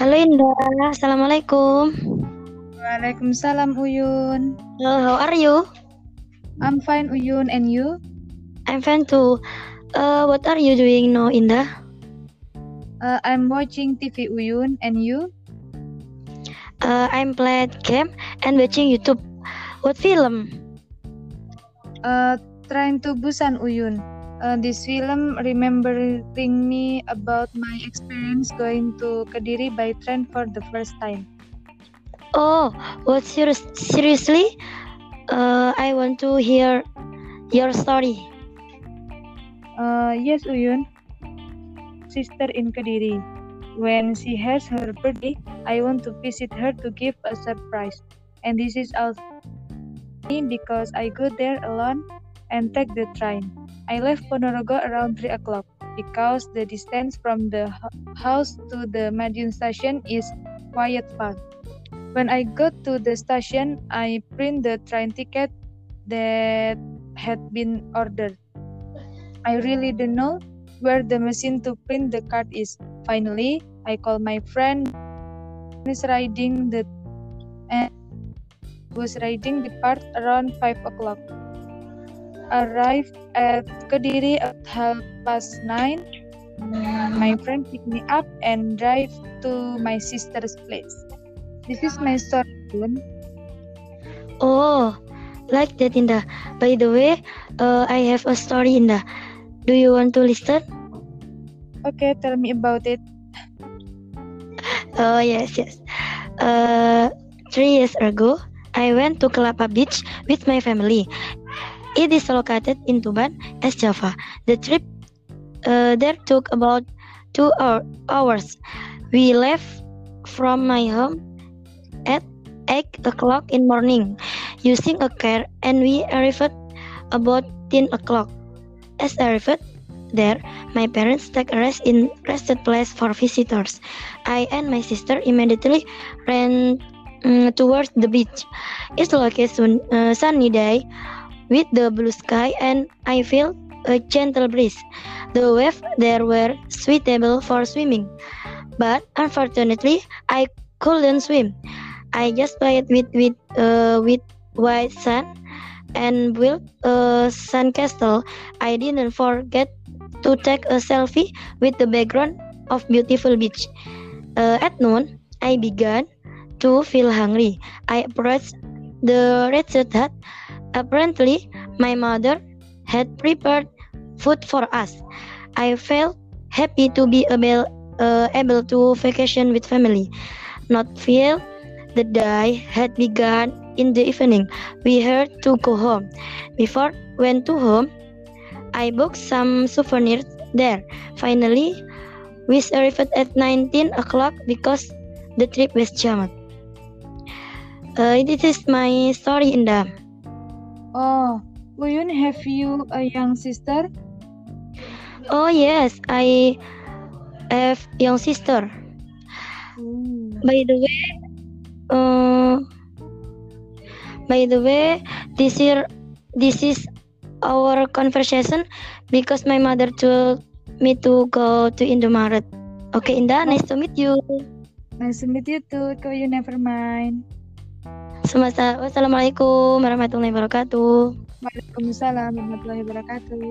Halo Indah, Assalamualaikum. Waalaikumsalam Uyun. Hello, how are you? I'm fine Uyun and you? I'm fine too. Uh, what are you doing now, Indah? Uh, I'm watching TV Uyun and you? Uh, I'm playing game and watching YouTube. What film? Uh, Train to Busan Uyun. Uh, this film remembering me about my experience going to Kediri by train for the first time. Oh, what serious? Seriously? Uh, I want to hear your story. Uh, yes, Uyun. Sister in Kediri. When she has her birthday, I want to visit her to give a surprise. And this is also because I go there alone and take the train. I left Ponorogo around 3 o'clock because the distance from the house to the Madiun station is quite far. When I got to the station, I print the train ticket that had been ordered. I really don't know where the machine to print the card is. Finally, I call my friend is riding the and was riding the part around 5 o'clock arrived at Kediri at half past nine. My friend picked me up and drive to my sister's place. This is my story. Oh, like that, Indah. By the way, uh, I have a story, Indah. Do you want to listen? Okay, tell me about it. Oh yes, yes. Uh, three years ago, I went to Kelapa Beach with my family it is located in Tuban, East Java. The trip uh, there took about two hour, hours. We left from my home at 8 o'clock in morning using a car and we arrived about 10 o'clock. As I arrived there, my parents take a rest in rested place for visitors. I and my sister immediately ran um, towards the beach. It's like a sun, uh, sunny day with the blue sky and I feel a gentle breeze. The waves there were suitable for swimming, but unfortunately I couldn't swim. I just played with with uh, with white sand and built a sandcastle. I didn't forget to take a selfie with the background of beautiful beach. Uh, at noon, I began to feel hungry. I approached the red hut Apparently, my mother had prepared food for us. I felt happy to be able, uh, able to vacation with family. Not feel the day had begun in the evening. We had to go home. Before went to home, I booked some souvenirs there. Finally, we arrived at 19 o'clock because the trip was jammed. Uh, this is my story, Indah. Oh, Uyun, have you a young sister? Oh yes, I have young sister. Ooh. By the way, uh, by the way, this year, this is our conversation because my mother told me to go to Indomaret. Okay, Indah, nice to meet you. Nice to meet you too. Go you never mind. Semasa wassalamualaikum warahmatullahi wabarakatuh. Waalaikumsalam warahmatullahi wabarakatuh.